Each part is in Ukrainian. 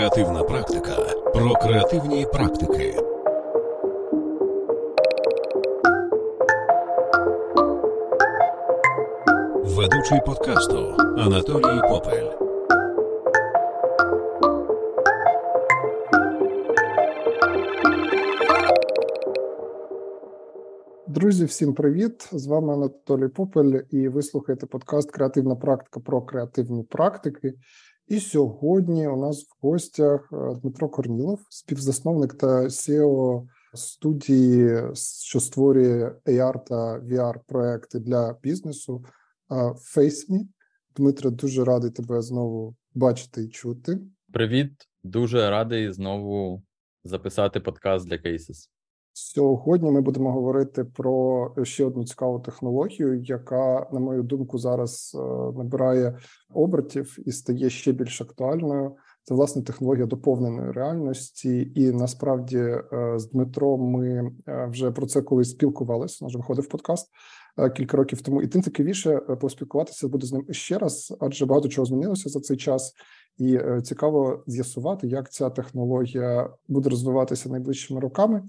Креативна практика про креативні практики. Ведучий подкасту Анатолій Попель. Друзі, всім привіт! З вами Анатолій Попель, і ви слухаєте подкаст Креативна практика про креативні практики. І сьогодні у нас в гостях е, Дмитро Корнілов, співзасновник та SEO студії, що створює AR та VR проекти для бізнесу FaceMe. Дмитро, дуже радий тебе знову бачити і чути. Привіт, дуже радий знову записати подкаст для Cases. Сьогодні ми будемо говорити про ще одну цікаву технологію, яка, на мою думку, зараз е, набирає обертів і стає ще більш актуальною. Це власне технологія доповненої реальності, і насправді е, з Дмитром ми е, вже про це колись спілкувалися. Вже виходив подкаст кілька років тому, і тим цікавіше поспілкуватися буде з ним ще раз, адже багато чого змінилося за цей час. І цікаво з'ясувати, як ця технологія буде розвиватися найближчими роками.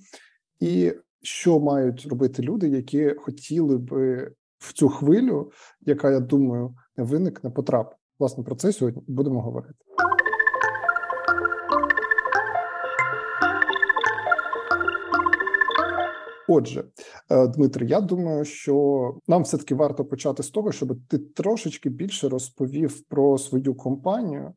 І що мають робити люди, які хотіли би в цю хвилю, яка я думаю не виникне, потрапити. Власне про це сьогодні будемо говорити. Отже, е, Дмитро, я думаю, що нам все таки варто почати з того, щоб ти трошечки більше розповів про свою компанію,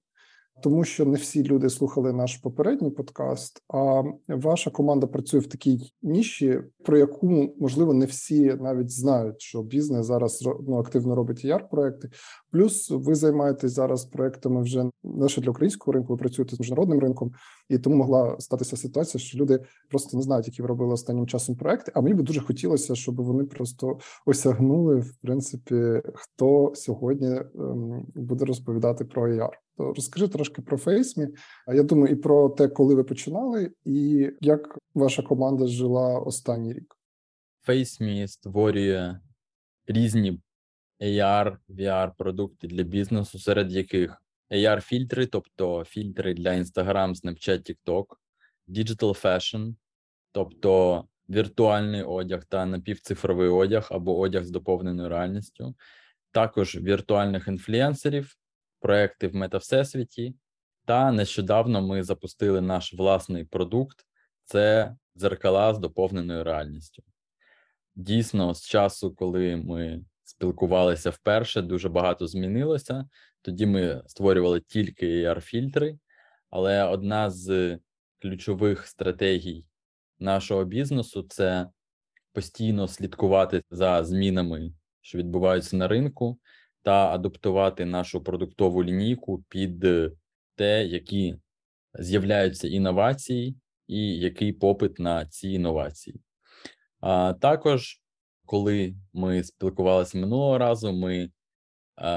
тому що не всі люди слухали наш попередній подкаст. А ваша команда працює в такій ніші, про яку можливо не всі навіть знають, що бізнес зараз ну, активно робить яр проекти. Плюс ви займаєтесь зараз проектами вже лише для українського ринку, ви працюєте з міжнародним ринком, і тому могла статися ситуація, що люди просто не знають, які ви робили останнім часом проекти. А мені би дуже хотілося, щоб вони просто осягнули в принципі, хто сьогодні ем, буде розповідати про AR. То розкажи трошки про Фейсмі. А я думаю, і про те, коли ви починали, і як ваша команда жила останній рік. Фейсмі створює різні AR, VR продукти для бізнесу, серед яких AR-фільтри, тобто фільтри для Instagram, Snapchat, TikTok, Digital Fashion, тобто віртуальний одяг та напівцифровий одяг або одяг з доповненою реальністю, також віртуальних інфлюенсерів, проекти в метавсесвіті. Та нещодавно ми запустили наш власний продукт це дзеркала з доповненою реальністю. Дійсно, з часу, коли ми спілкувалися вперше, дуже багато змінилося. Тоді ми створювали тільки AR-фільтри, але одна з ключових стратегій нашого бізнесу це постійно слідкувати за змінами, що відбуваються на ринку, та адаптувати нашу продуктову лінійку під те, які з'являються інновації, і який попит на ці інновації. А також, коли ми спілкувалися минулого разу, ми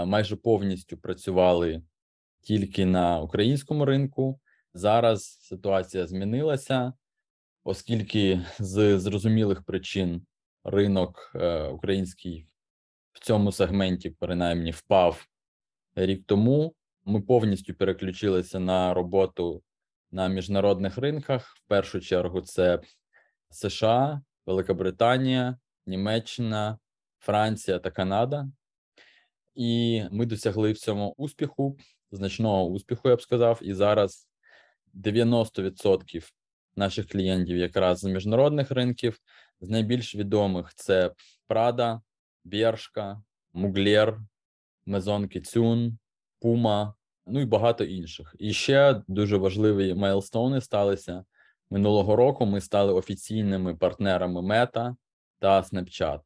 майже повністю працювали тільки на українському ринку. Зараз ситуація змінилася, оскільки з зрозумілих причин ринок е, український в цьому сегменті, принаймні, впав рік тому. Ми повністю переключилися на роботу на міжнародних ринках. В першу чергу, це США, Велика Британія, Німеччина, Франція та Канада. І ми досягли в цьому успіху, значного успіху, я б сказав. І зараз 90% наших клієнтів якраз з міжнародних ринків. З найбільш відомих це Prada, Бершка, Муглер, Мезон Кіцюн, Пума, ну і багато інших. І ще дуже важливі мейлстоуни сталися минулого року. Ми стали офіційними партнерами Meta та Snapchat,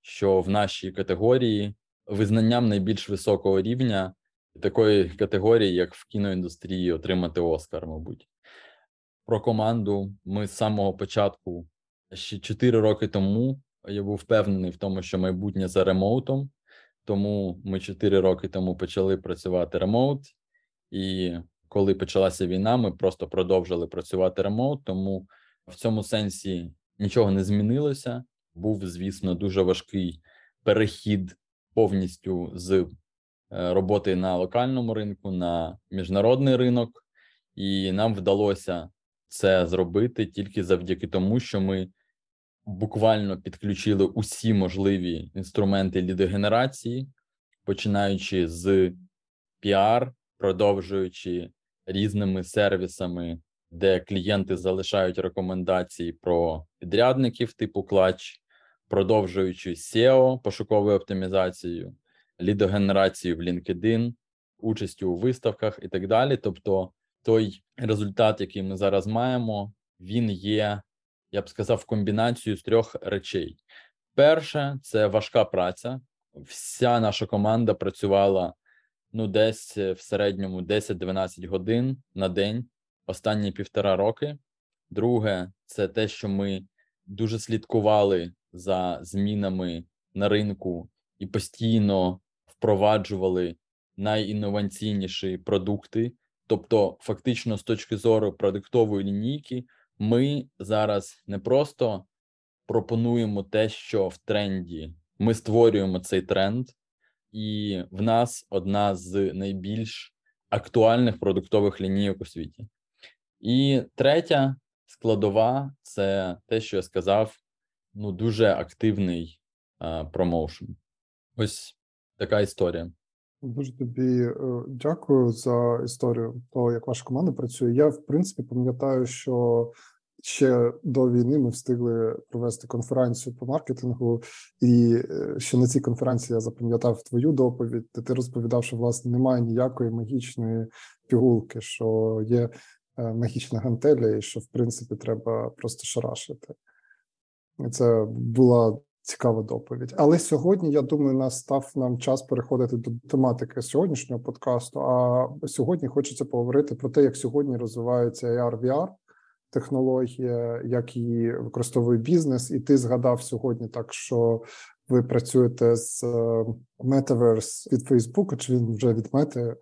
що в нашій категорії визнанням найбільш високого рівня такої категорії, як в кіноіндустрії, отримати Оскар, мабуть. Про команду ми з самого початку ще 4 роки тому я був впевнений в тому, що майбутнє за ремоутом, тому ми 4 роки тому почали працювати ремоут, і коли почалася війна, ми просто продовжили працювати ремоут, тому в цьому сенсі нічого не змінилося. Був, звісно, дуже важкий перехід повністю з е, роботи на локальному ринку на міжнародний ринок, і нам вдалося це зробити тільки завдяки тому, що ми буквально підключили усі можливі інструменти лідогенерації, починаючи з піар, продовжуючи різними сервісами, де клієнти залишають рекомендації про підрядників типу Clutch, продовжуючи SEO, пошуковою оптимізацією, лідогенерацію в LinkedIn, участю у виставках і так далі. Тобто, той результат, який ми зараз маємо, він є, я б сказав, комбінацією з трьох речей. Перше, це важка праця. Вся наша команда працювала ну, десь в середньому 10-12 годин на день останні півтора роки. Друге, це те, що ми дуже слідкували за змінами на ринку і постійно впроваджували найінноваційніші продукти. Тобто, фактично, з точки зору продуктової лінійки, ми зараз не просто пропонуємо те, що в тренді, ми створюємо цей тренд, і в нас одна з найбільш актуальних продуктових лінійок у світі. І третя складова це те, що я сказав, ну дуже активний промоушен. Ось така історія. Дуже тобі е, дякую за історію того, як ваша команда працює. Я в принципі пам'ятаю, що ще до війни ми встигли провести конференцію по маркетингу, і е, ще на цій конференції я запам'ятав твою доповідь, де ти розповідав, що власне немає ніякої магічної пігулки, що є е, магічна гантеля, і що в принципі треба просто шарашити. І це була цікава доповідь. Але сьогодні я думаю, настав нам час переходити до тематики сьогоднішнього подкасту. А сьогодні хочеться поговорити про те, як сьогодні розвивається AR, VR технологія, як її використовує бізнес, і ти згадав сьогодні так, що ви працюєте з е, Metaverse від Facebook, чи він вже від Meta.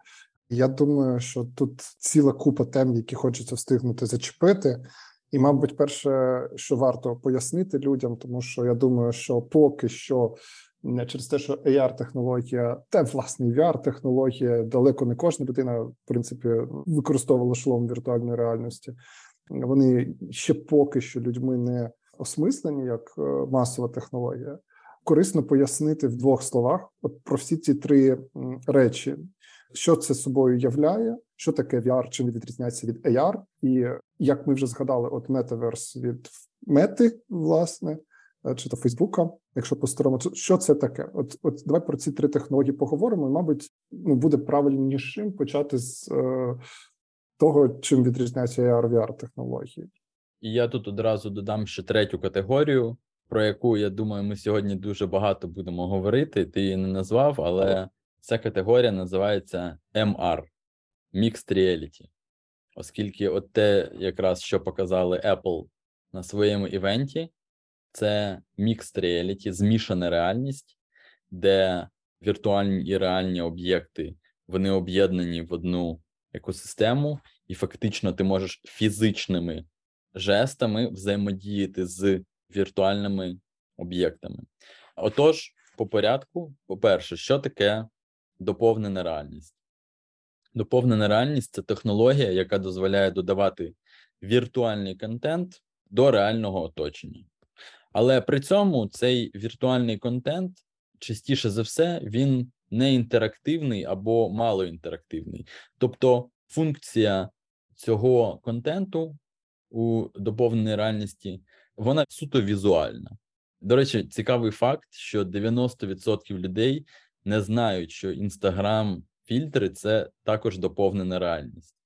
Я думаю, що тут ціла купа тем, які хочеться встигнути зачепити. І, мабуть, перше, що варто пояснити людям, тому що я думаю, що поки що не через те, що ar технологія та власне vr технологія далеко не кожна людина, в принципі, використовувала шолом віртуальної реальності. Вони ще поки що людьми не осмислені як е, масова технологія. Корисно пояснити в двох словах от про всі ці три речі, що це собою являє, що таке VR, чим відрізняється від AR, і як ми вже згадали, от Metaverse від мети, власне, е, чи то Фейсбука, якщо по старому, що це таке? От от давай про ці три технології поговоримо. і, Мабуть, ну буде правильнішим почати з е, того, чим відрізняється AR VR технології. І я тут одразу додам ще третю категорію, про яку я думаю, ми сьогодні дуже багато будемо говорити. Ти її не назвав, але ця категорія називається MR Mixed Reality. Оскільки от те, якраз що показали Apple на своєму івенті, це Mixed Reality, змішана реальність, де віртуальні і реальні об'єкти вони об'єднані в одну екосистему, і фактично ти можеш фізичними жестами взаємодіяти з віртуальними об'єктами. Отож, по порядку, по-перше, що таке доповнена реальність? Доповнена реальність це технологія, яка дозволяє додавати віртуальний контент до реального оточення. Але при цьому цей віртуальний контент, частіше за все, він не інтерактивний або малоінтерактивний. Тобто функція цього контенту у доповненій реальності вона суто візуальна. До речі, цікавий факт, що 90% людей не знають, що Instagram фільтри це також доповнена реальність,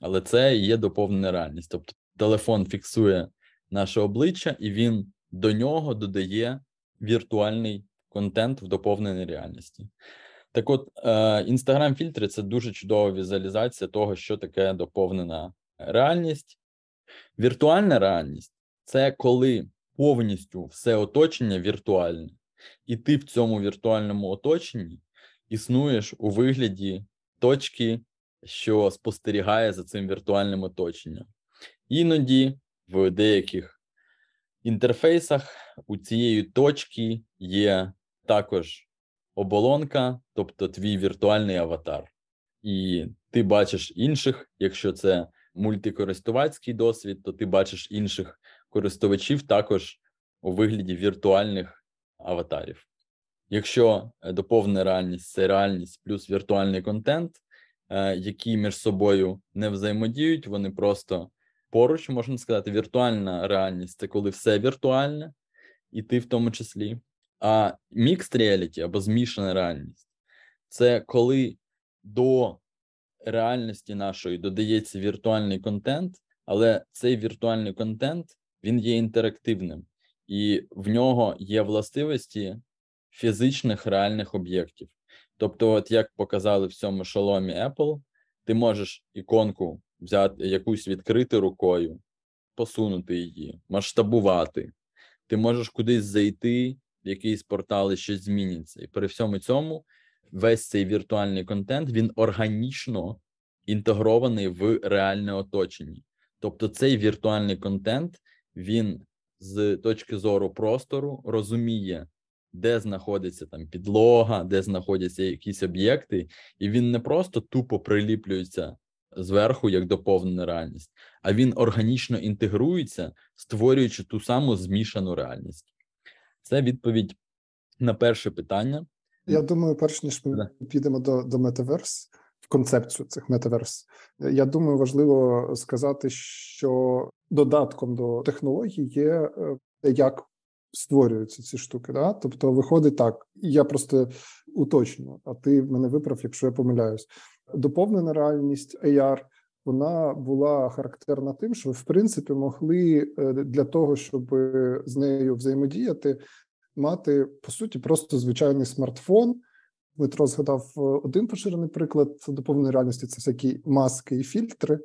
але це є доповнена реальність. Тобто телефон фіксує наше обличчя, і він до нього додає віртуальний контент в доповненій реальності. Так, от інстаграм фільтри це дуже чудова візуалізація того, що таке доповнена реальність. Віртуальна реальність це коли повністю все оточення віртуальне, і ти в цьому віртуальному оточенні існуєш у вигляді точки, що спостерігає за цим віртуальним оточенням. Іноді в деяких інтерфейсах у цієї точки є також оболонка, тобто твій віртуальний аватар, і ти бачиш інших, якщо це мультикористувацький досвід, то ти бачиш інших користувачів також у вигляді віртуальних аватарів. Якщо е, доповнена реальність це реальність плюс віртуальний контент, е, які між собою не взаємодіють, вони просто поруч, можна сказати, віртуальна реальність це коли все віртуальне, і ти в тому числі. А mixed reality або змішана реальність це коли до реальності нашої додається віртуальний контент, але цей віртуальний контент він є інтерактивним, і в нього є властивості фізичних реальних об'єктів. Тобто, от як показали в цьому шоломі Apple, ти можеш іконку взяти якусь відкрити рукою, посунути її, масштабувати. Ти можеш кудись зайти, в якийсь портал і щось зміниться. І при всьому цьому весь цей віртуальний контент він органічно інтегрований в реальне оточення. Тобто, цей віртуальний контент він з точки зору простору розуміє, де знаходиться там підлога, де знаходяться якісь об'єкти, і він не просто тупо приліплюється зверху як доповнена реальність, а він органічно інтегрується, створюючи ту саму змішану реальність. Це відповідь на перше питання. Я думаю, перш ніж ми підемо до до метаверс, концепцію цих метаверс, я думаю, важливо сказати, що додатком до технологій є е, як створюються ці штуки. Да? Тобто, виходить так, я просто уточню, а ти мене виправ, якщо я помиляюсь. Доповнена реальність AR, вона була характерна тим, що в принципі могли е, для того, щоб з нею взаємодіяти, мати по суті просто звичайний смартфон. Дмитро згадав е, один поширений приклад доповненої реальності це всякі маски і фільтри.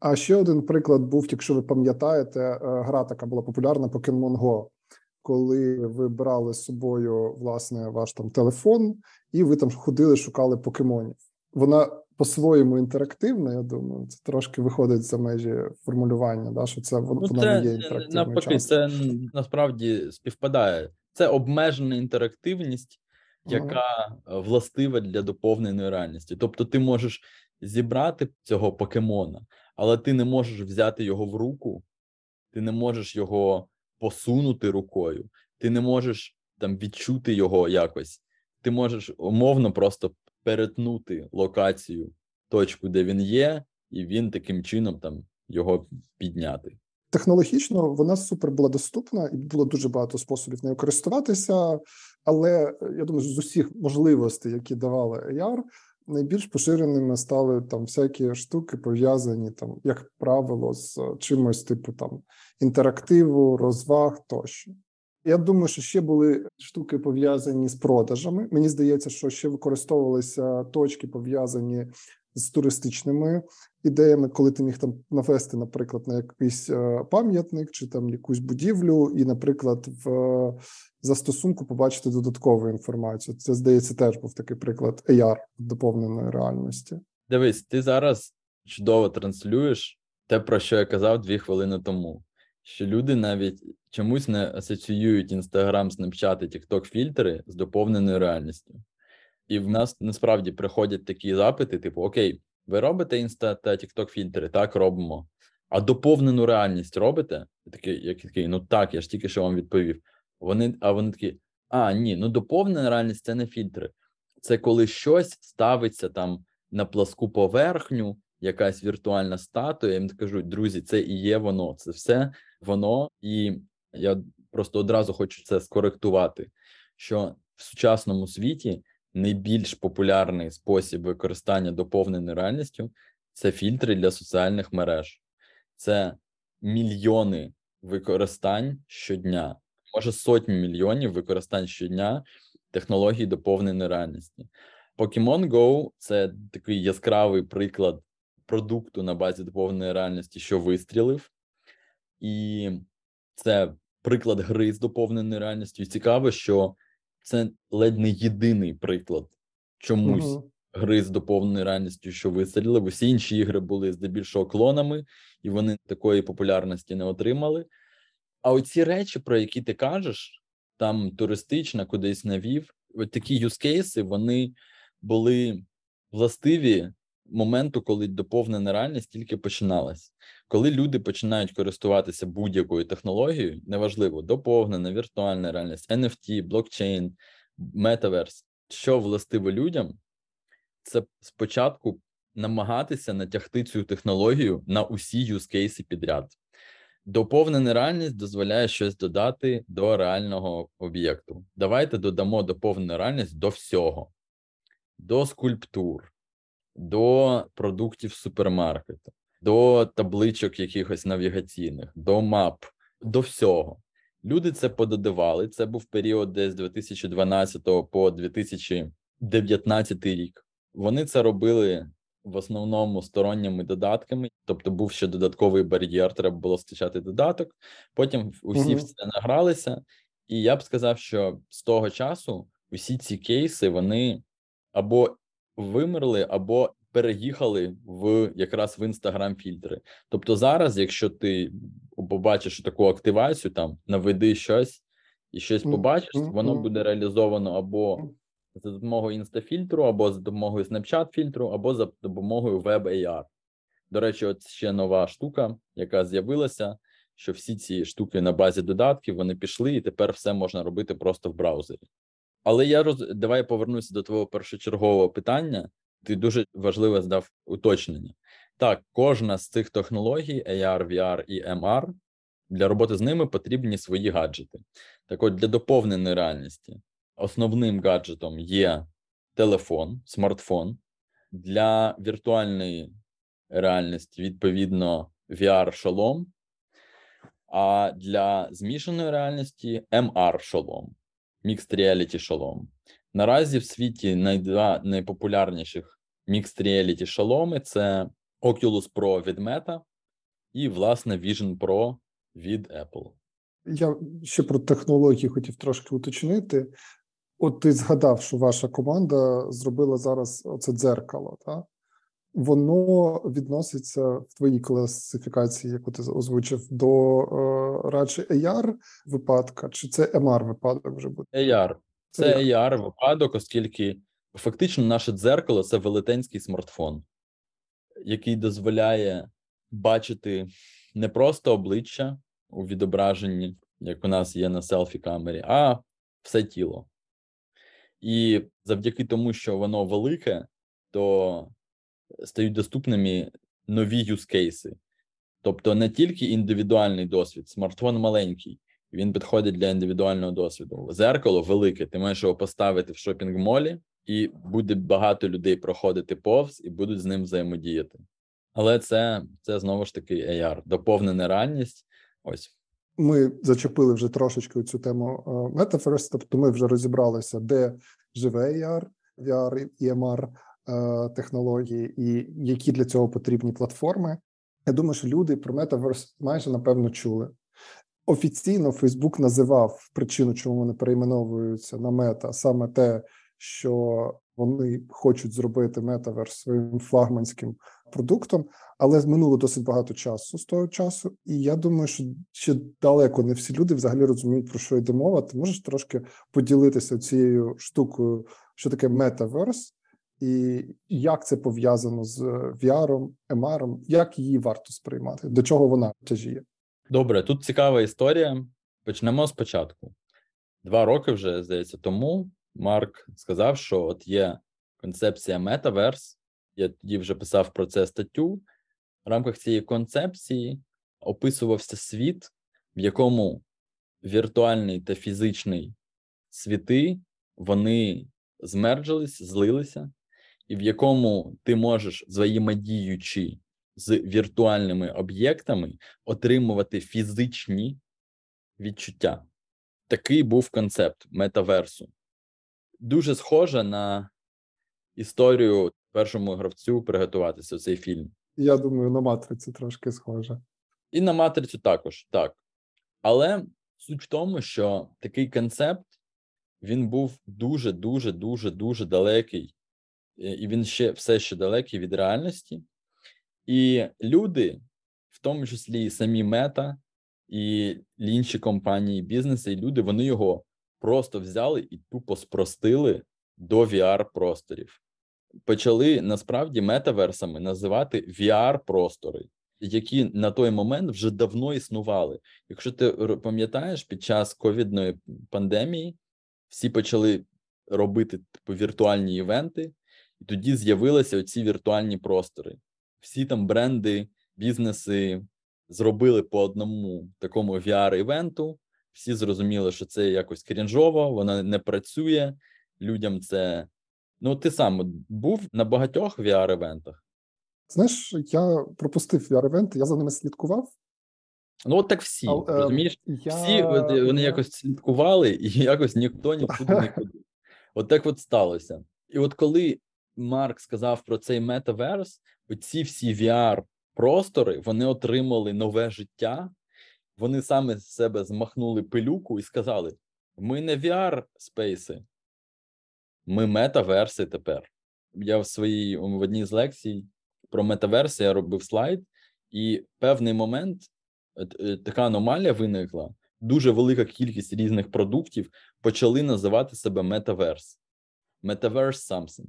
А ще один приклад був, якщо ви пам'ятаєте, е, гра така була популярна Pokemon Go, коли ви брали з собою власне ваш там телефон, і ви там ходили, шукали покемонів. Вона по-своєму інтерактивна. Я думаю, це трошки виходить за межі формулювання. Да, що це воно ну, це, не є інтерактивною навпаки. Це насправді співпадає. Це обмежена інтерактивність, яка властива для доповненої реальності. Тобто, ти можеш зібрати цього покемона, але ти не можеш взяти його в руку, ти не можеш його посунути рукою, ти не можеш там відчути його якось. Ти можеш умовно просто перетнути локацію, точку, де він є, і він таким чином там його підняти. Технологічно вона супер була доступна, і було дуже багато способів нею користуватися. Але я думаю, з усіх можливостей, які давали AR, найбільш поширеними стали там всякі штуки, пов'язані там, як правило, з чимось типу там інтерактиву, розваг тощо. Я думаю, що ще були штуки пов'язані з продажами. Мені здається, що ще використовувалися точки пов'язані з туристичними ідеями, коли ти міг там навести, наприклад, на якийсь е, пам'ятник чи там якусь будівлю, і, наприклад, в застосунку побачити додаткову інформацію. Це здається, теж був такий приклад AR доповненої реальності. Дивись, ти зараз чудово транслюєш те, про що я казав дві хвилини тому. Що люди навіть чомусь не асоціюють Instagram, Snapchat і TikTok фільтри з доповненою реальністю. І в нас насправді приходять такі запити: типу: Окей, ви робите інста та TikTok фільтри? Так, робимо. А доповнену реальність робите? Я такий, я такий, ну так, я ж тільки що вам відповів. Вони, А вони такі: а, ні, ну доповнена реальність це не фільтри. Це коли щось ставиться там на пласку поверхню, якась віртуальна статуя. Я їм кажуть, друзі, це і є воно, це все воно. І я просто одразу хочу це скоректувати. Що в сучасному світі найбільш популярний спосіб використання доповненою реальністю це фільтри для соціальних мереж, це мільйони використань щодня, може сотні мільйонів використань щодня технологій доповненої реальності. Pokemon Go це такий яскравий приклад продукту на базі доповненої реальності, що вистрілив, і це приклад гри з доповненою реальністю. І цікаво, що це ледь не єдиний приклад чомусь uh-huh. гри з доповненою реальністю, що вистрілили. Усі інші ігри були здебільшого клонами, і вони такої популярності не отримали. А оці речі, про які ти кажеш, там туристична, кудись навів, от такі юзкейси, вони були властиві моменту, коли доповнена реальність тільки починалась. Коли люди починають користуватися будь-якою технологією, неважливо, доповнена, віртуальна реальність, NFT, блокчейн, метаверс, що властиво людям, це спочатку намагатися натягти цю технологію на усі юзкейси підряд. Доповнена реальність дозволяє щось додати до реального об'єкту. Давайте додамо доповнену реальність до всього, до скульптур, до продуктів супермаркету, до табличок якихось навігаційних, до мап, до всього. Люди це пододавали. Це був період десь 2012 по 2019 рік. Вони це робили в основному сторонніми додатками, тобто був ще додатковий бар'єр, треба було скачати додаток. Потім усі в це награлися, і я б сказав, що з того часу усі ці кейси вони або вимерли, або переїхали в якраз в інстаграм фільтри. Тобто, зараз, якщо ти побачиш таку активацію, там наведи щось і щось побачиш, воно буде реалізовано або за допомогою інстафільтру, або за допомогою Snapchat фільтру, або за допомогою Web AR. До речі, от ще нова штука, яка з'явилася, що всі ці штуки на базі додатків вони пішли, і тепер все можна робити просто в браузері. Але я роз... давай повернуся до твого першочергового питання. Ти дуже важливо здав уточнення. Так, кожна з цих технологій AR, VR і MR, для роботи з ними потрібні свої гаджети. Так от для доповненої реальності основним гаджетом є телефон, смартфон. Для віртуальної реальності, відповідно, VR-шолом, а для змішаної реальності MR-шолом, Mixed Reality шолом. Наразі в світі найдва найпопулярніших Mixed Reality шоломи це Oculus Pro від Meta і, власне, Vision Pro від Apple. Я ще про технології хотів трошки уточнити. От ти згадав, що ваша команда зробила зараз оце дзеркало, так? Воно відноситься в твоїй класифікації, яку ти озвучив, до е, радше AR випадка, чи це MR випадок вже буде? AR. Це AR випадок, оскільки фактично наше дзеркало це велетенський смартфон, який дозволяє бачити не просто обличчя у відображенні, як у нас є на селфі камері, а все тіло. І завдяки тому, що воно велике, то стають доступними нові юзкейси. Тобто не тільки індивідуальний досвід, смартфон маленький, він підходить для індивідуального досвіду. Зеркало велике, ти можеш його поставити в шопінг-молі, і буде багато людей проходити повз і будуть з ним взаємодіяти. Але це це знову ж таки AR, доповнена реальність. Ось ми зачепили вже трошечки цю тему е, Metaverse, тобто ми вже розібралися, де живе AR, VR і MR технології, і які для цього потрібні платформи. Я думаю, що люди про Metaverse майже напевно чули. Офіційно Фейсбук називав причину, чому вони перейменовуються на мета, саме те, що вони хочуть зробити метаверс своїм флагманським продуктом, але минуло досить багато часу з того часу, і я думаю, що ще далеко не всі люди взагалі розуміють про що йде мова. Ти можеш трошки поділитися цією штукою, що таке метаверс, і як це пов'язано з VR, MR, як її варто сприймати, до чого вона тяжіє? Добре, тут цікава історія. Почнемо спочатку. Два роки вже здається тому. Марк сказав, що от є концепція метаверс. Я тоді вже писав про це статтю. В рамках цієї концепції описувався світ, в якому віртуальний та фізичний світи вони змерджились, злилися, і в якому ти можеш, взаємодіючи з віртуальними об'єктами, отримувати фізичні відчуття. Такий був концепт метаверсу дуже схоже на історію першому гравцю приготуватися в цей фільм. Я думаю, на матрицю трошки схоже. І на матрицю також, так. Але суть в тому, що такий концепт він був дуже, дуже, дуже, дуже далекий, і він ще все ще далекий від реальності. І люди, в тому числі і самі мета, і інші компанії, бізнеси, і люди, вони його просто взяли і тупо спростили до VR просторів. почали насправді метаверсами називати VR-простори, які на той момент вже давно існували. Якщо ти пам'ятаєш, під час ковідної пандемії всі почали робити типу віртуальні івенти, і тоді з'явилися оці віртуальні простори. Всі там бренди, бізнеси зробили по одному такому VR-івенту. Всі зрозуміли, що це якось крінжово, воно не працює. Людям це. Ну, ти сам був на багатьох VR-івентах? Знаєш, я пропустив VR-івенти, я за ними слідкував. Ну, от так всі. А, розумієш? Я... Всі вони якось слідкували, і якось ніхто нікуди не ходив. От так от сталося. І от коли Марк сказав про цей метаверс, оці всі VR-простори вони отримали нове життя, вони саме з себе змахнули пилюку і сказали: ми не VR-спейси, ми метаверси тепер. Я в своїй в одній з лекцій про метаверси я робив слайд, і певний момент е, е, така аномалія виникла. Дуже велика кількість різних продуктів почали називати себе метаверс. Metaverse something.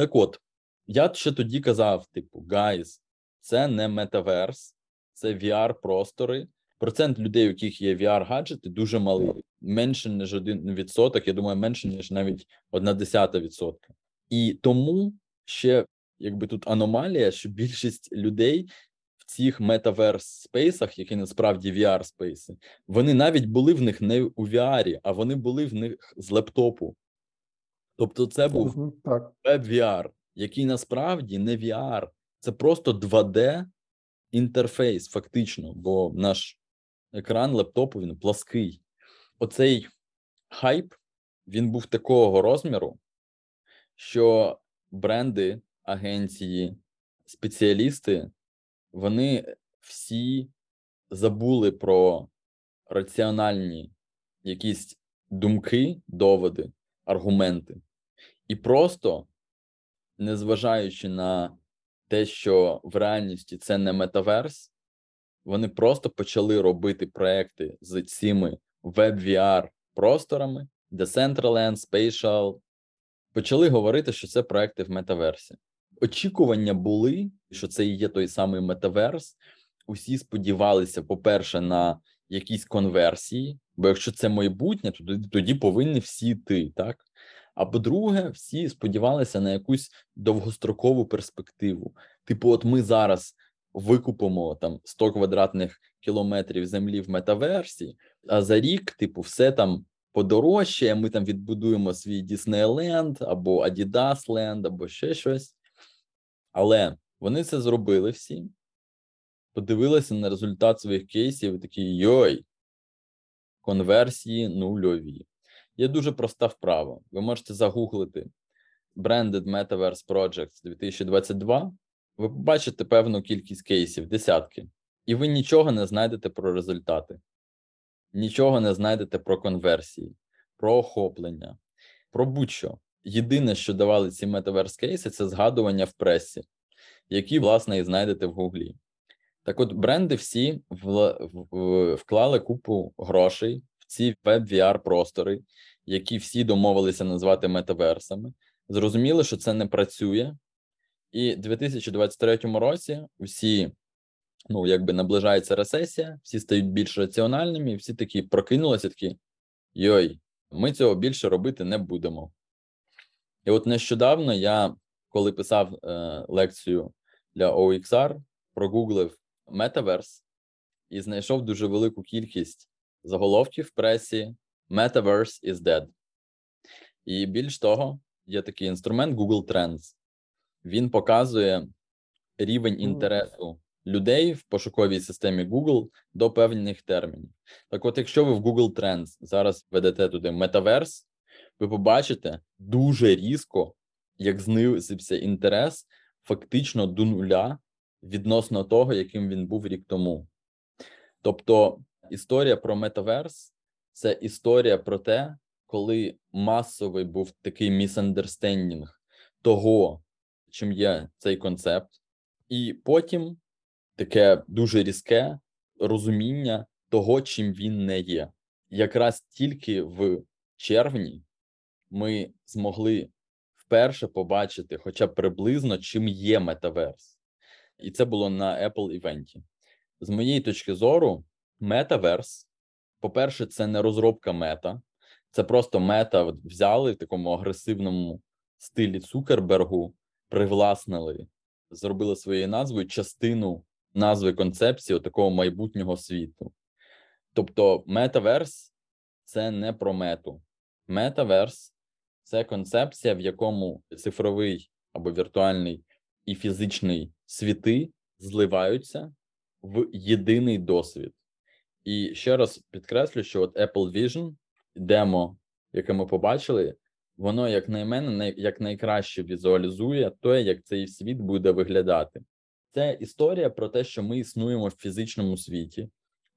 Так от, я ще тоді казав: типу, guys, це не метаверс, це VR-простори. Процент людей, у яких є VR-гаджети, дуже малий. Менше ніж один відсоток. Я думаю, менше ніж навіть одна десята відсотка. І тому ще якби тут аномалія, що більшість людей в цих метаверс спейсах, які насправді VR спейси, вони навіть були в них не у VR, а вони були в них з лептопу. Тобто, це був так. веб-VR, який насправді не VR, це просто 2D інтерфейс, фактично, бо наш екран лептопу він плаский. Оцей хайп він був такого розміру, що бренди агенції, спеціалісти, вони всі забули про раціональні якісь думки, доводи, аргументи. І просто, незважаючи на те, що в реальності це не метаверс, вони просто почали робити проекти з цими веб-VR просторами, Decentraland, Spatial, почали говорити, що це проекти в метаверсі очікування були, що це і є той самий метаверс. Усі сподівалися, по-перше, на якісь конверсії, бо якщо це майбутнє, то тоді повинні всі йти, так? А по-друге, всі сподівалися на якусь довгострокову перспективу. Типу, от ми зараз викупимо там 100 квадратних кілометрів землі в метаверсі, а за рік, типу, все там подорожчає. Ми там відбудуємо свій Діснейленд або Адідасленд, або ще щось. Але вони це зробили всі, подивилися на результат своїх кейсів і такі йой, конверсії нульові. Є дуже проста вправа. Ви можете загуглити Branded Metaverse Projects 2022. Ви побачите певну кількість кейсів, десятки, і ви нічого не знайдете про результати, нічого не знайдете про конверсії, про охоплення, про будь-що. Єдине, що давали ці метаверс кейси, це згадування в пресі, які, власне, і знайдете в Гуглі. Так от, бренди всі вклали купу грошей в ці веб-VR простори, які всі домовилися назвати метаверсами. Зрозуміли, що це не працює, і в 2023 році всі, ну, якби наближається рецесія, всі стають більш раціональними, і всі такі прокинулися, такі: йой, ми цього більше робити не будемо. І от нещодавно я, коли писав е, лекцію для OXR, прогуглив Metaverse і знайшов дуже велику кількість заголовків в пресі Metaverse is dead. І більш того, є такий інструмент Google Trends. Він показує рівень інтересу людей в пошуковій системі Google до певних термінів. Так, от, якщо ви в Google Trends зараз ведете туди Metaverse, ви побачите дуже різко, як знизився інтерес фактично до нуля відносно того, яким він був рік тому. Тобто історія про метаверс це історія про те, коли масовий був такий місандерстендінг того, чим є цей концепт, і потім таке дуже різке розуміння того, чим він не є. Якраз тільки в червні ми змогли вперше побачити, хоча б приблизно, чим є метаверс. І це було на Apple івенті. З моєї точки зору, метаверс, по-перше, це не розробка мета, це просто мета взяли в такому агресивному стилі Цукербергу, привласнили, зробили своєю назвою частину назви концепції такого майбутнього світу. Тобто, метаверс це не про мету. Метаверс це концепція, в якому цифровий або віртуальний і фізичний світи зливаються в єдиний досвід. І ще раз підкреслю, що от Apple Vision, демо, яке ми побачили, воно, як на мене, як найкраще візуалізує те, як цей світ буде виглядати. Це історія про те, що ми існуємо в фізичному світі,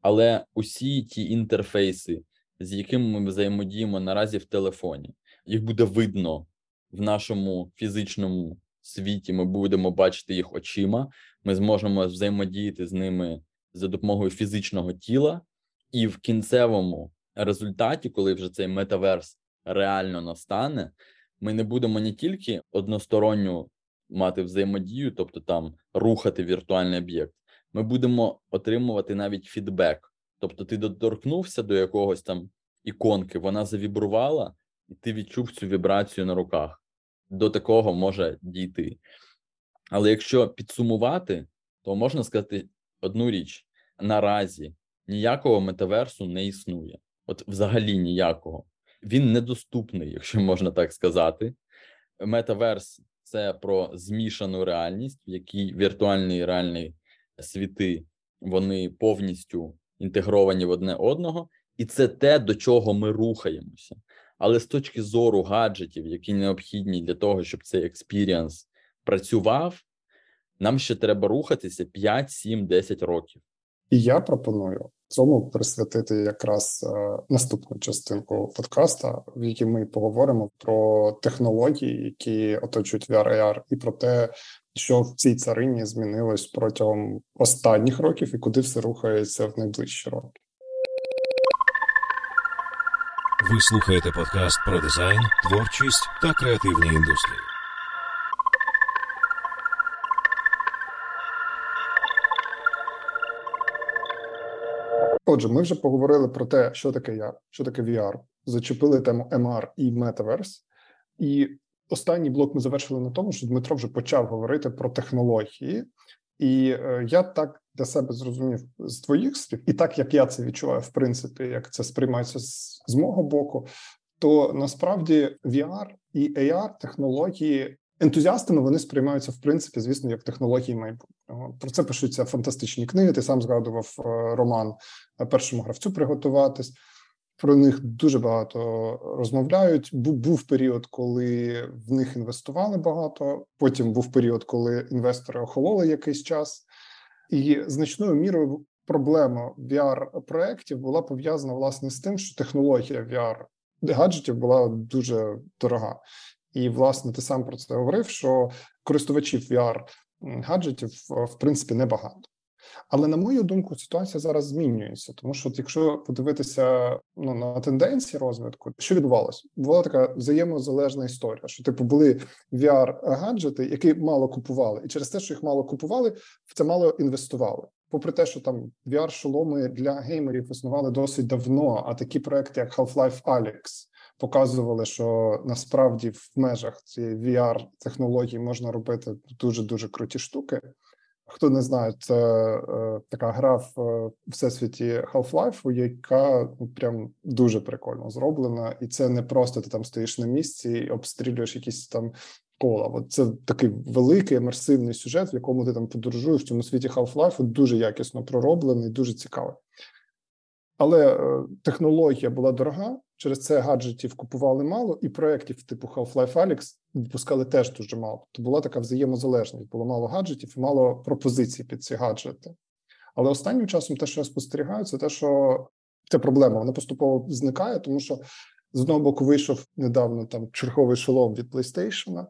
але усі ті інтерфейси, з якими ми взаємодіємо наразі в телефоні, їх буде видно в нашому фізичному світі. Ми будемо бачити їх очима. Ми зможемо взаємодіяти з ними за допомогою фізичного тіла, і в кінцевому результаті, коли вже цей метаверс реально настане, ми не будемо не тільки односторонню мати взаємодію, тобто там рухати віртуальний об'єкт, ми будемо отримувати навіть фідбек. Тобто, ти доторкнувся до якогось там іконки, вона завібрувала, і ти відчув цю вібрацію на руках. До такого може дійти. Але якщо підсумувати, то можна сказати одну річ: наразі ніякого метаверсу не існує, от взагалі ніякого. Він недоступний, якщо можна так сказати. Metaverse це про змішану реальність, в якій віртуальні і реальні світи вони повністю інтегровані в одне одного, і це те, до чого ми рухаємося. Але з точки зору гаджетів, які необхідні для того, щоб цей experience працював, нам ще треба рухатися 5, 7, 10 років. І я пропоную цьому присвятити якраз е, наступну частинку подкаста, в якій ми поговоримо про технології, які оточують VR, AR, і про те, що в цій царині змінилось протягом останніх років і куди все рухається в найближчі роки. Ви слухаєте подкаст про дизайн, творчість та креативні індустрії. Отже, ми вже поговорили про те, що таке VR, що таке VR, зачепили тему MR і Metaverse. І останній блок ми завершили на тому, що Дмитро вже почав говорити про технології, і е, я так для себе зрозумів з твоїх слів, і так як я це відчуваю, в принципі, як це сприймається з, мого боку, то насправді VR і AR технології ентузіастами вони сприймаються в принципі, звісно, як технології майбутнього. Про це пишуться фантастичні книги. Ти сам згадував е, роман е, першому гравцю приготуватись. Про них дуже багато розмовляють. Був був період, коли в них інвестували багато. Потім був період, коли інвестори охололи якийсь час, і значною мірою проблема vr проєктів була пов'язана власне з тим, що технологія VR гаджетів була дуже дорога. І власне ти сам про це говорив, що користувачів VR гаджетів в принципі небагато. Але на мою думку, ситуація зараз змінюється, тому що, якщо подивитися ну на тенденції розвитку, що відбувалося? Була така взаємозалежна історія, що типу були vr гаджети, які мало купували, і через те, що їх мало купували, в це мало інвестували. Попри те, що там vr шоломи для геймерів існували досить давно, а такі проекти, як Half-Life Alyx, показували, що насправді в межах цієї vr технології можна робити дуже дуже круті штуки. Хто не знає, це е, така гра в е, всесвіті Half-Life, яка ну, прям дуже прикольно зроблена, і це не просто ти там стоїш на місці і обстрілюєш якісь там кола. От це такий великий емерсивний сюжет, в якому ти там подорожуєш в цьому світі Half-Life, дуже якісно пророблений, дуже цікавий. Але е, технологія була дорога, через це гаджетів купували мало, і проєктів типу Half-Life Alyx випускали теж дуже мало. Тобто була така взаємозалежність, було мало гаджетів і мало пропозицій під ці гаджети. Але останнім часом те, що я спостерігаю, це те, що ця проблема вона поступово зникає, тому що з одного боку вийшов недавно там черговий шолом від PlayStation,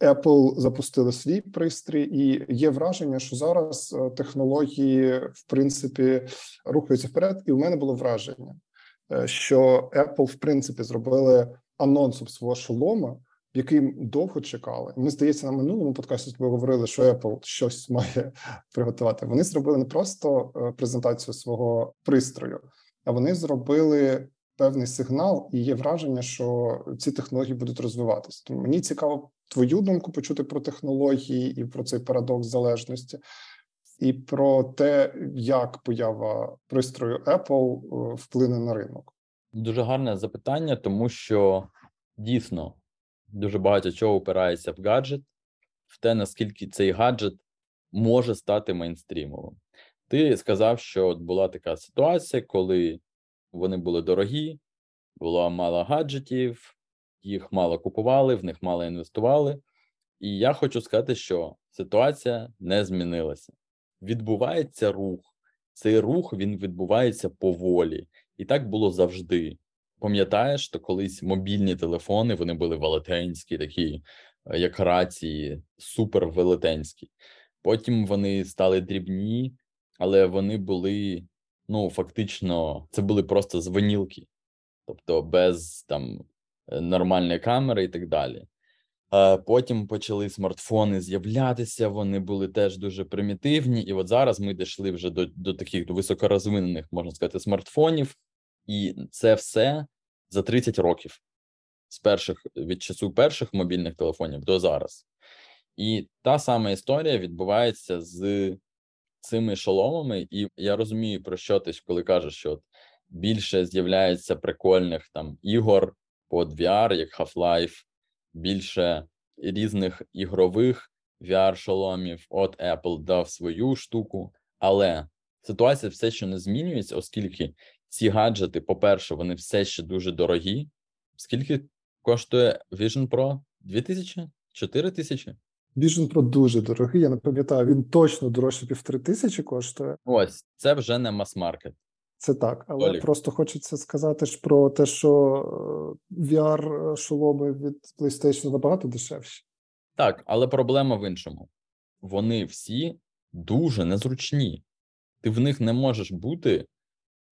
Apple запустили свій пристрій, і є враження, що зараз е, технології в принципі рухаються вперед. І у мене було враження, що Apple в принципі зробили анонсом свого шолома який довго чекали. Ми здається, на минулому подкасті з тобою говорили, що Apple щось має приготувати. Вони зробили не просто е, презентацію свого пристрою, а вони зробили певний сигнал, і є враження, що ці технології будуть розвиватися. Тому мені цікаво твою думку почути про технології і про цей парадокс залежності. І про те, як поява пристрою Apple е, вплине на ринок, дуже гарне запитання, тому що дійсно дуже багато чого опирається в гаджет, в те, наскільки цей гаджет може стати мейнстрімовим. Ти сказав, що от була така ситуація, коли вони були дорогі, було мало гаджетів, їх мало купували, в них мало інвестували. І я хочу сказати, що ситуація не змінилася. Відбувається рух. Цей рух він відбувається поволі, і так було завжди. Пам'ятаєш, то колись мобільні телефони вони були велетенські, такі е, як рації, супер велетенські. Потім вони стали дрібні, але вони були ну фактично, це були просто звонілки, тобто без там е, нормальної камери і так далі. Потім почали смартфони з'являтися, вони були теж дуже примітивні, і от зараз ми дійшли вже до до таких високорозвинених, можна сказати, смартфонів, і це все за 30 років. З перших від часу перших мобільних телефонів до зараз. І та сама історія відбувається з цими шоломами, і я розумію, про що ти коли кажеш, що більше з'являється прикольних там ігор под VR, як Half-Life, більше різних ігрових VR-шоломів. От Apple дав свою штуку, але ситуація все ще не змінюється, оскільки ці гаджети, по-перше, вони все ще дуже дорогі. Скільки коштує Vision Pro? 2000? 4000? Vision Pro дуже дорогий. Я не пам'ятаю, він точно дорожче півтори тисячі коштує. Ось це вже не мас-маркет. Це так, але Олік. просто хочеться сказати ж про те, що е, vr шоломи від PlayStation набагато дешевші. Так, але проблема в іншому: вони всі дуже незручні. Ти в них не можеш бути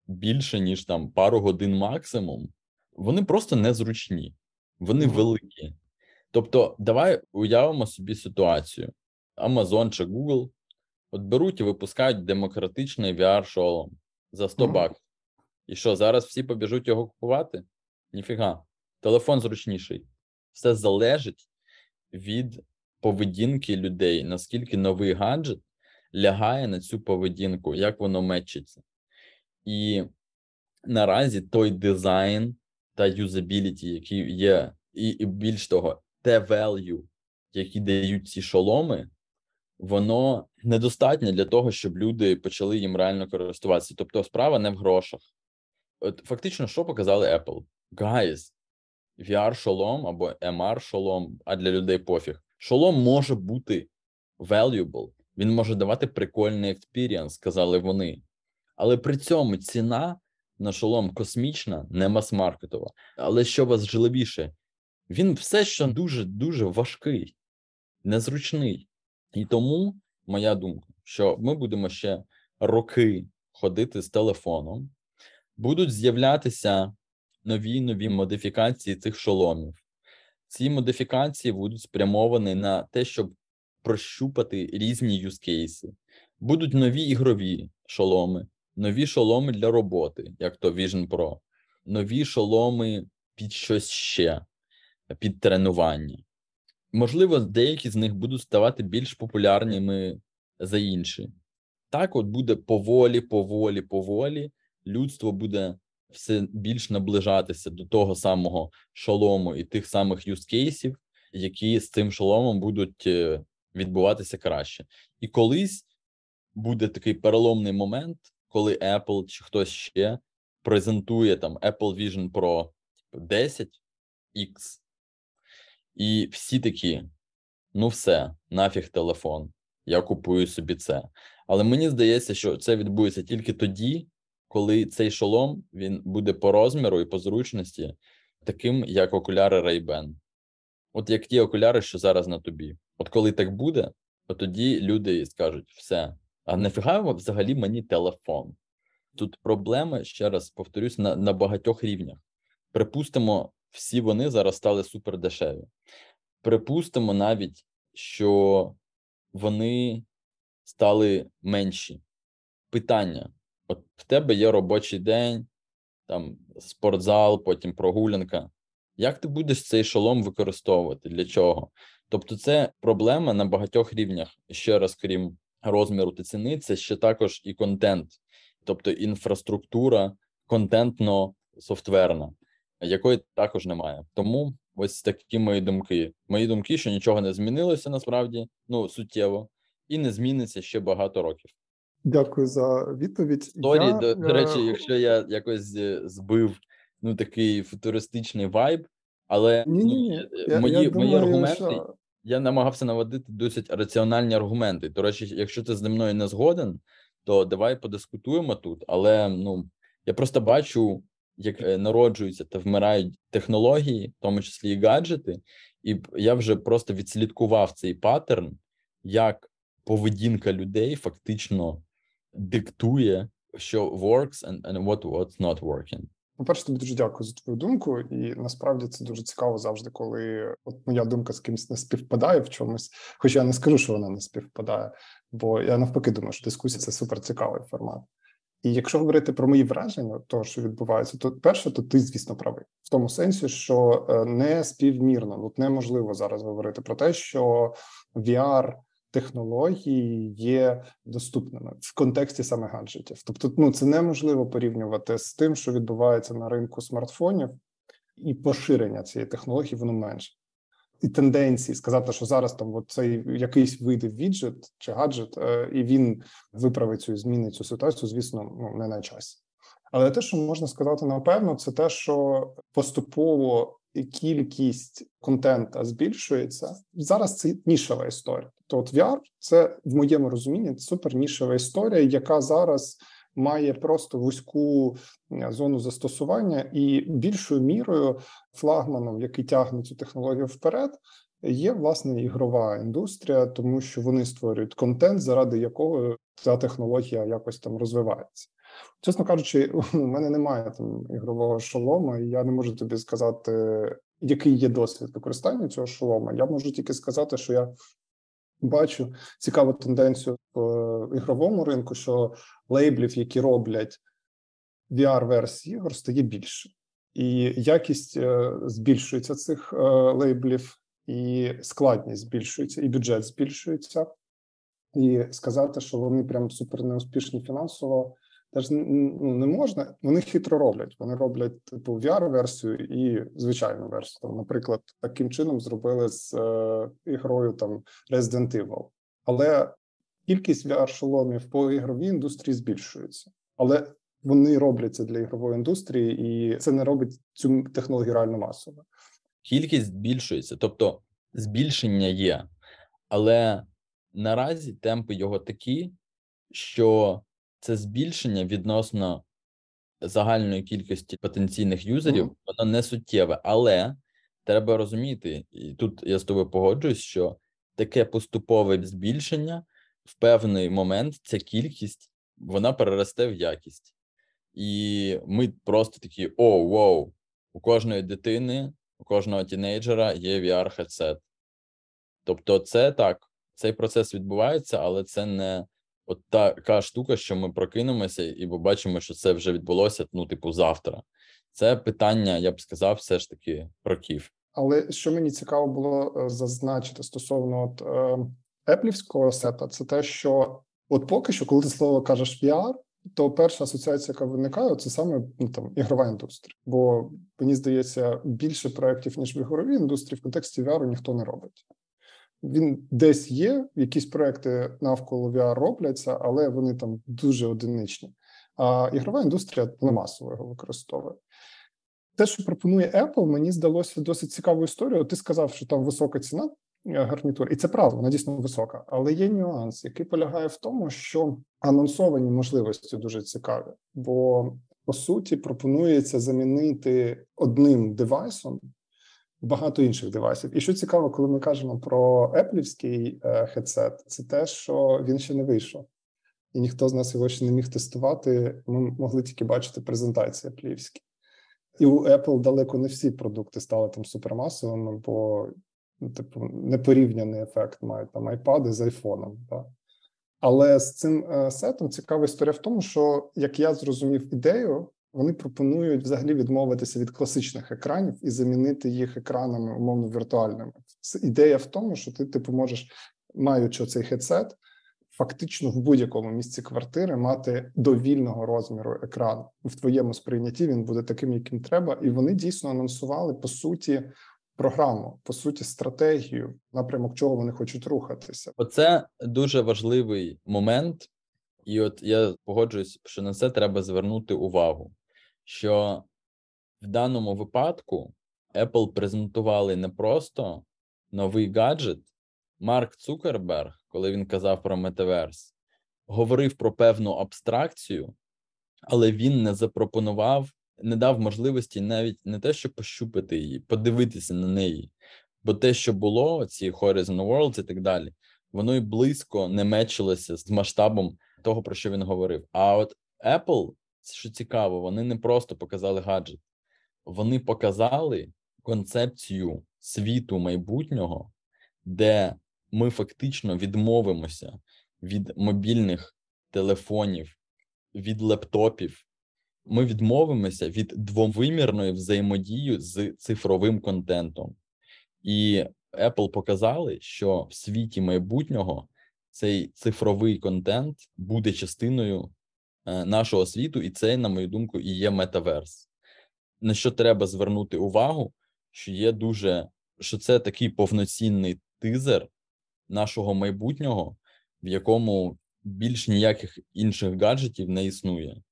більше, ніж там пару годин максимум. Вони просто незручні, вони великі. Тобто, давай уявимо собі ситуацію: Amazon чи Google от беруть і випускають демократичний VR-шолом за 100 mm-hmm. баксів. І що, зараз всі побіжуть його купувати? Ніфіга. Телефон зручніший. Все залежить від поведінки людей, наскільки новий гаджет лягає на цю поведінку, як воно мечиться. І наразі той дизайн та юзабіліті, який є, і, і більш того, те value, які дають ці шоломи, воно недостатнє для того, щоб люди почали їм реально користуватися. Тобто, справа не в грошах. От Фактично, що показали Apple? Guys, VR-шолом або MR-шолом, а для людей пофіг. Шолом може бути valuable, він може давати прикольний experience, сказали вони. Але при цьому ціна на шолом космічна, не мас-маркетова. Але що вас важливіше, він все ще дуже дуже важкий, незручний. І тому моя думка, що ми будемо ще роки ходити з телефоном, будуть з'являтися нові нові модифікації цих шоломів. Ці модифікації будуть спрямовані на те, щоб прощупати різні юзкейси. Будуть нові ігрові шоломи, нові шоломи для роботи, як то Vision Pro, нові шоломи під щось ще, під тренування. Можливо, деякі з них будуть ставати більш популярними за інші. Так, от буде поволі, поволі, поволі. Людство буде все більш наближатися до того самого шолому і тих самих юзкейсів, які з цим шоломом будуть е, відбуватися краще. І колись буде такий переломний момент, коли Apple чи хтось ще презентує там Apple Vision Pro 10X, і всі такі: ну, все, нафіг телефон, я купую собі це. Але мені здається, що це відбудеться тільки тоді, коли цей шолом він буде по розміру і по зручності, таким, як окуляри Ray-Ban. От як ті окуляри, що зараз на тобі. От коли так буде, то тоді люди скажуть: все, а нафіга взагалі мені телефон? Тут проблема, ще раз повторюсь, на, на багатьох рівнях. Припустимо, всі вони зараз стали супердешеві. Припустимо навіть, що вони стали менші. Питання: от в тебе є робочий день, там спортзал, потім прогулянка. Як ти будеш цей шолом використовувати? Для чого? Тобто, це проблема на багатьох рівнях. Ще раз, крім розміру та ціни, це ще також і контент, тобто інфраструктура контентно-софтверна, якої також немає. Тому ось такі мої думки. Мої думки, що нічого не змінилося насправді, ну суттєво, і не зміниться ще багато років. Дякую за відповідь. Sorry, я, до, до речі, е, якщо я якось е, збив ну такий футуристичний вайб, але ні, ні, ні. ну, Я, мої, я мої аргументи. що... Я намагався наводити досить раціональні аргументи. До речі, якщо ти зі мною не згоден, то давай подискутуємо тут. Але ну я просто бачу, як е, народжуються та вмирають технології, в тому числі і гаджети, і я вже просто відслідкував цей паттерн, як поведінка людей фактично диктує, що works and, and what, what's not working. По-перше, тобі дуже дякую за твою думку, і насправді це дуже цікаво завжди, коли от моя думка з кимось не співпадає в чомусь. Хоча я не скажу, що вона не співпадає, бо я навпаки думаю, що дискусія це супер цікавий формат. І якщо говорити про мої враження, того, що відбувається, то перше, то ти, звісно, правий в тому сенсі, що е, не співмірно, ну неможливо зараз говорити про те, що VR технології є доступними в контексті саме гаджетів. Тобто, ну це неможливо порівнювати з тим, що відбувається на ринку смартфонів, і поширення цієї технології воно менше. І тенденції сказати, що зараз там от цей якийсь вийде віджит чи гаджет, е, і він виправить цю змінить цю ситуацію, звісно, ну не на часі. Але те, що можна сказати напевно, це те, що поступово кількість контента збільшується. Зараз це нішева історія. То от VR – це в моєму розумінні супер нішева історія, яка зараз має просто вузьку е, зону застосування, і більшою мірою флагманом, який тягне цю технологію вперед, є власне ігрова індустрія, тому що вони створюють контент, заради якого ця технологія якось там розвивається. Чесно кажучи, у мене немає там ігрового шолома, і я не можу тобі сказати, який є досвід використання цього шолома. Я можу тільки сказати, що я бачу цікаву тенденцію в ігровому ринку, що лейблів, які роблять VR-версії ігор, стає більше, і якість е, збільшується цих е, лейблів, і складність збільшується, і бюджет збільшується. І сказати, що вони прям супер неуспішні фінансово, теж ну, не можна. Вони хитро роблять. Вони роблять типу VR-версію і звичайну версію. Там, наприклад, таким чином зробили з е, ігрою там Resident Evil. Але кількість VR-шоломів по ігровій індустрії збільшується, але вони робляться для ігрової індустрії, і це не робить цю технологію реально масово. Кількість збільшується, тобто збільшення є, але наразі темпи його такі, що це збільшення відносно загальної кількості потенційних юзерів, mm. воно не суттєве, але треба розуміти, і тут я з тобою погоджуюсь, що таке поступове збільшення в певний момент ця кількість вона переросте в якість, і ми просто такі: о, воу, у кожної дитини, у кожного тінейджера є vr headset Тобто, це так, цей процес відбувається, але це не от така штука, що ми прокинемося і побачимо, що це вже відбулося, ну, типу, завтра. Це питання, я б сказав, все ж таки років. Але що мені цікаво було е, зазначити стосовно от еплівського сета, це те, що от поки що, коли ти слово кажеш VR, то перша асоціація, яка виникає, це саме ну, там ігрова індустрія. Бо мені здається, більше проєктів, ніж в ігровій індустрії, в контексті VR ніхто не робить. Він десь є, якісь проекти навколо VR робляться, але вони там дуже одиничні. А ігрова індустрія не масово його використовує. Те, що пропонує Apple, мені здалося досить цікаву історію. Ти сказав, що там висока ціна е, гарнітур, і це правда, вона дійсно висока. Але є нюанс, який полягає в тому, що анонсовані можливості дуже цікаві, бо по суті пропонується замінити одним девайсом багато інших девайсів. І що цікаво, коли ми кажемо про еплівський хедсет, це те, що він ще не вийшов, і ніхто з нас його ще не міг тестувати. Ми могли тільки бачити презентації еплівські. І у Apple далеко не всі продукти стали там супермасовими, бо Ну, типу, непорівняний ефект мають там айпади з айфоном. Так? Але з цим е, сетом цікава історія в тому, що як я зрозумів ідею, вони пропонують взагалі відмовитися від класичних екранів і замінити їх екранами умовно віртуальними. Ідея в тому, що ти типу можеш, маючи цей хедсет, фактично в будь-якому місці квартири мати довільного розміру екран в твоєму сприйнятті. Він буде таким, яким треба, і вони дійсно анонсували по суті програму, по суті, стратегію, напрямок чого вони хочуть рухатися. Оце дуже важливий момент, і от я погоджуюсь, що на це треба звернути увагу. Що в даному випадку Apple презентували не просто новий гаджет. Марк Цукерберг, коли він казав про метаверс, говорив про певну абстракцію, але він не запропонував не дав можливості навіть не те, щоб пощупати її, подивитися на неї. Бо те, що було, ці Horizon Worlds і так далі, воно й близько не мечилося з масштабом того, про що він говорив. А от Apple, що цікаво, вони не просто показали гаджет, вони показали концепцію світу майбутнього, де ми фактично відмовимося від мобільних телефонів, від лептопів, ми відмовимося від двовимірної взаємодії з цифровим контентом, і Apple показали, що в світі майбутнього цей цифровий контент буде частиною нашого світу, і це, на мою думку, і є метаверс. На що треба звернути увагу, що є дуже що це такий повноцінний тизер нашого майбутнього, в якому більш ніяких інших гаджетів не існує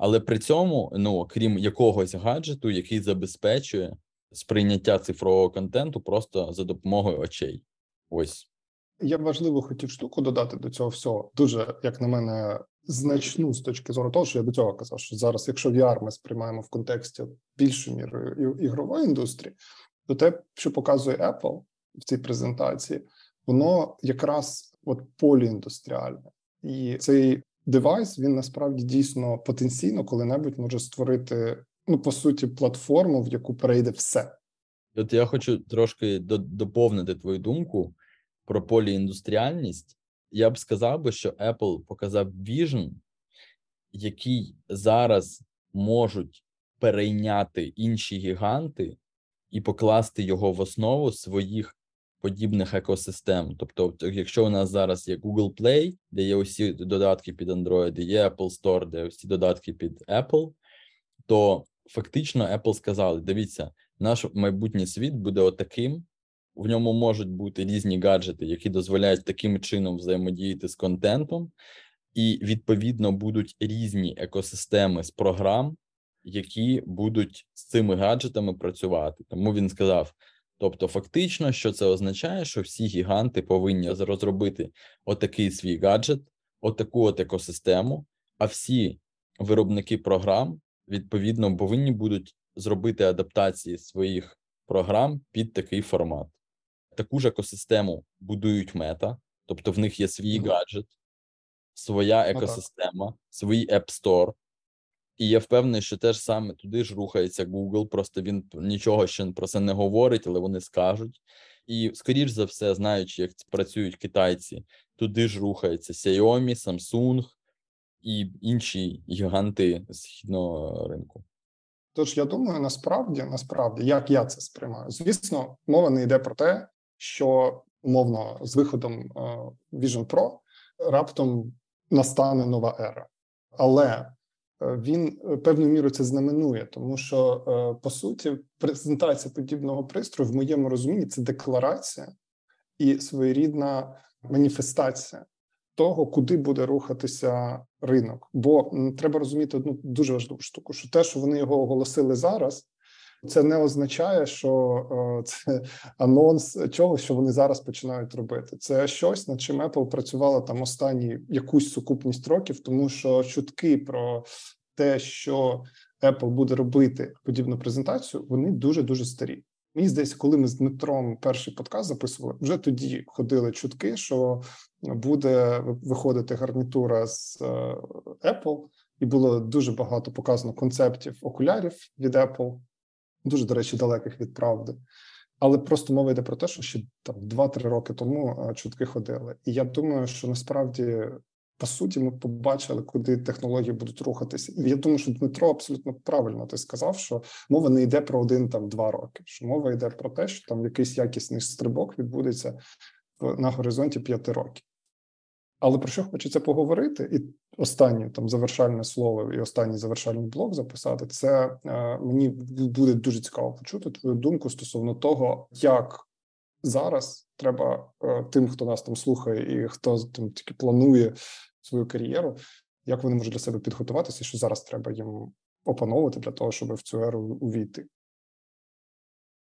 але при цьому, ну крім якогось гаджету, який забезпечує сприйняття цифрового контенту просто за допомогою очей. Ось я важливо хотів штуку додати до цього всього. Дуже як на мене, значну з точки зору того, що я до цього казав, що зараз, якщо VR ми сприймаємо в контексті більшою мірою ігрової індустрії, то те, що показує Apple в цій презентації, воно якраз от полііндустріальне, і цей девайс він насправді дійсно потенційно коли-небудь може створити ну по суті платформу, в яку перейде все. От я хочу трошки доповнити твою думку про полііндустріальність. Я б сказав би, що Apple показав Vision, який зараз можуть перейняти інші гіганти і покласти його в основу своїх подібних екосистем. Тобто, якщо у нас зараз є Google Play, де є усі додатки під Android, є Apple Store, де усі додатки під Apple, то фактично Apple сказали: дивіться, наш майбутній світ буде отаким. В ньому можуть бути різні гаджети, які дозволяють таким чином взаємодіяти з контентом, і відповідно будуть різні екосистеми з програм, які будуть з цими гаджетами працювати. Тому він сказав: Тобто, фактично, що це означає, що всі гіганти повинні розробити отакий свій гаджет, отаку от екосистему, а всі виробники програм відповідно повинні будуть зробити адаптації своїх програм під такий формат. Таку ж екосистему будують мета, тобто в них є свій гаджет, своя екосистема, свій App Store, і я впевнений, що теж саме туди ж рухається Google, просто він нічого ще про це не говорить, але вони скажуть. І, скоріш за все, знаючи, як працюють китайці, туди ж рухається Xiaomi, Samsung і інші гіганти східного ринку. Тож я думаю, насправді, насправді, як я це сприймаю, звісно, мова не йде про те, що умовно з виходом uh, Vision Pro раптом настане нова ера, але Е, він е, певною мірою це знаменує, тому що е, по суті презентація подібного пристрою в моєму розумінні це декларація і своєрідна маніфестація того, куди буде рухатися ринок. Бо треба розуміти одну дуже важливу штуку: що те, що вони його оголосили зараз. Це не означає, що це анонс чогось, що вони зараз починають робити. Це щось, над чим Apple працювала там останні якусь сукупність років, тому що чутки про те, що Apple буде робити подібну презентацію, вони дуже дуже старі. Мені здається, коли ми з Дмитром перший подкаст записували, вже тоді ходили чутки, що буде виходити гарнітура з е, Apple, і було дуже багато показано концептів окулярів від Apple, дуже до речі, далеких від правди. Але просто мова йде про те, що ще там 2-3 роки тому чутки ходили. І я думаю, що насправді по суті ми побачили, куди технології будуть рухатися. І я думаю, що Дмитро абсолютно правильно ти сказав, що мова не йде про один там два роки. Що мова йде про те, що там якийсь якісний стрибок відбудеться на горизонті п'яти років. Але про що хочеться поговорити, і останнє там завершальне слово і останній завершальний блок записати, це е, мені буде дуже цікаво почути твою думку стосовно того, як зараз треба е, тим, хто нас там слухає, і хто там тільки планує свою кар'єру, як вони можуть для себе підготуватися, і що зараз треба їм опановувати для того, щоб в цю еру увійти.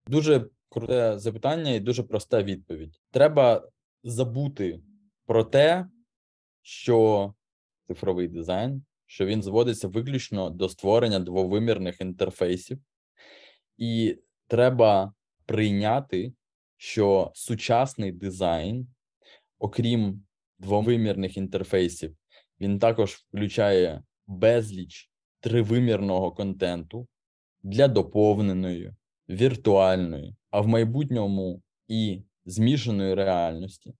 Дуже круте запитання і дуже проста відповідь. Треба забути про те, що цифровий дизайн, що він зводиться виключно до створення двовимірних інтерфейсів, і треба прийняти, що сучасний дизайн, окрім двовимірних інтерфейсів, він також включає безліч тривимірного контенту для доповненої, віртуальної, а в майбутньому і змішаної реальності.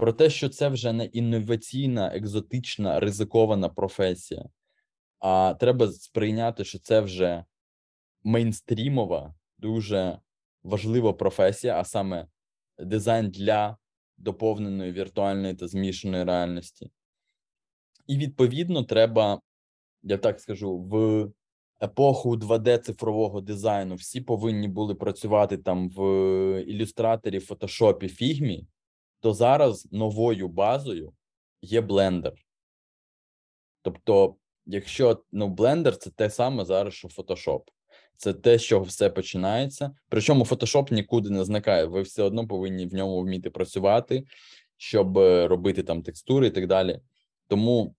Про те, що це вже не інноваційна, екзотична, ризикована професія, а треба сприйняти, що це вже мейнстрімова, дуже важлива професія, а саме дизайн для доповненої віртуальної та змішаної реальності. І відповідно треба, я так скажу, в епоху 2D цифрового дизайну всі повинні були працювати там в ілюстраторі, фотошопі, фігмі, то зараз новою базою є Blender. Тобто, якщо ну, Blender це те саме зараз, що Photoshop. Це те, що все починається. Причому Photoshop нікуди не зникає. Ви все одно повинні в ньому вміти працювати, щоб е, робити там текстури і так далі. Тому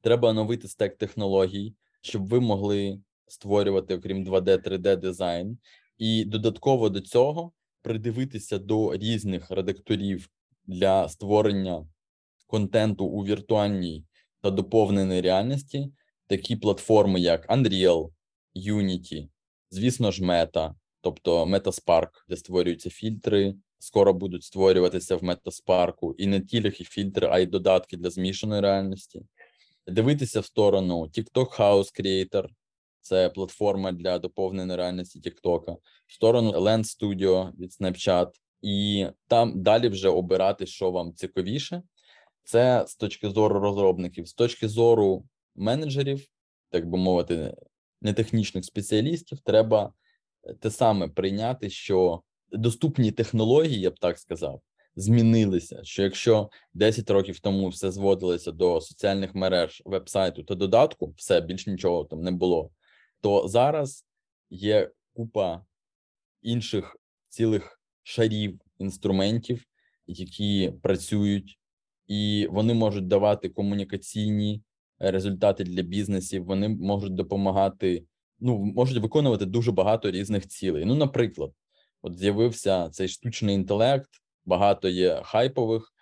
треба оновити стек технологій, щоб ви могли створювати, окрім 2D, 3D дизайн, і додатково до цього придивитися до різних редакторів для створення контенту у віртуальній та доповненій реальності, такі платформи, як Unreal, Unity, звісно ж, мета, тобто Metaspark, де створюються фільтри. Скоро будуть створюватися в Метаспарку і не тільки фільтри, а й додатки для змішаної реальності. Дивитися в сторону TikTok House Creator, це платформа для доповненої реальності TikTok, в сторону Lens Studio від Snapchat, і там далі вже обирати, що вам цікавіше. Це з точки зору розробників, з точки зору менеджерів, так би мовити, нетехнічних спеціалістів, треба те саме прийняти, що доступні технології, я б так сказав, змінилися. Що якщо 10 років тому все зводилося до соціальних мереж, вебсайту та додатку, все більш нічого там не було, то зараз є купа інших цілих шарів інструментів, які працюють, і вони можуть давати комунікаційні результати для бізнесів. Вони можуть допомагати, ну можуть виконувати дуже багато різних цілей. Ну, наприклад, от з'явився цей штучний інтелект, багато є хайпових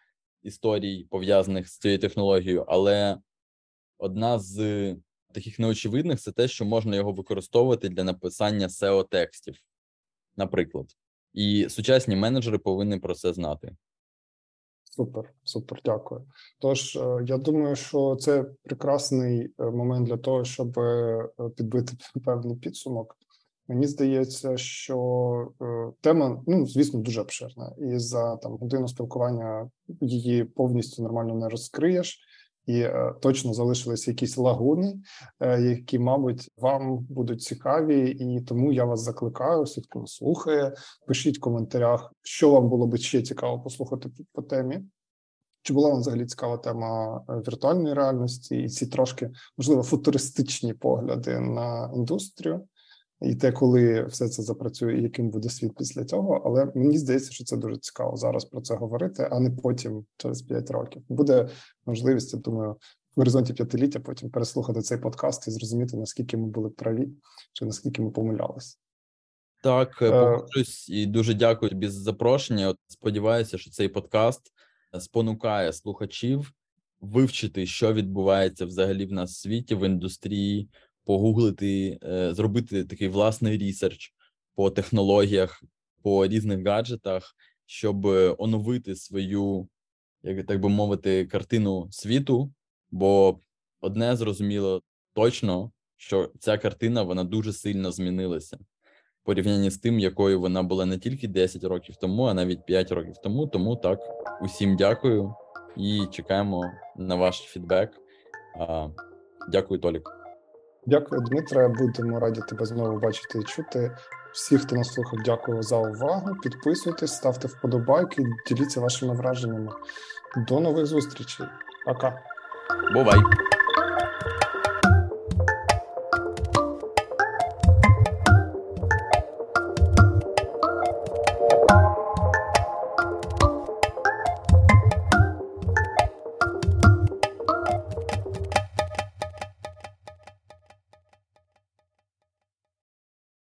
історій пов'язаних з цією технологією, але одна з таких неочевидних це те, що можна його використовувати для написання seo текстів, наприклад. І сучасні менеджери повинні про це знати. Супер, супер, дякую. Тож е, я думаю, що це прекрасний е, момент для того, щоб е, підбити певний підсумок. Мені здається, що тема, ну звісно, дуже обширна, і за там годину спілкування її повністю нормально не розкриєш і е, точно залишились якісь лагуни, е, які, мабуть, вам будуть цікаві, і тому я вас закликаю, всі, хто нас слухає, пишіть в коментарях, що вам було би ще цікаво послухати по темі. Чи була вам взагалі цікава тема е, віртуальної реальності і ці трошки можливо футуристичні погляди на індустрію? І те, коли все це запрацює, і яким буде світ після цього. Але мені здається, що це дуже цікаво зараз про це говорити, а не потім через 5 років. Буде можливість, я думаю, в горизонті п'ятиліття потім переслухати цей подкаст і зрозуміти наскільки ми були праві, чи наскільки ми помилялися. Так, е, погоджуюсь і дуже дякую тобі за запрошення. От сподіваюся, що цей подкаст спонукає слухачів вивчити, що відбувається взагалі в нас в світі в індустрії погуглити, е, зробити такий власний ресерч по технологіях, по різних гаджетах, щоб оновити свою, як так би мовити, картину світу. Бо одне зрозуміло точно, що ця картина вона дуже сильно змінилася порівнянні з тим, якою вона була не тільки 10 років тому, а навіть 5 років тому. Тому так, усім дякую і чекаємо на ваш фідбек. Дякую, Толік. Дякую, Дмитре. Будемо раді тебе знову бачити і чути. Всі, хто нас слухав, дякую за увагу. Підписуйтесь, ставте вподобайки, діліться вашими враженнями. До нових зустрічей. Пока. Бувай!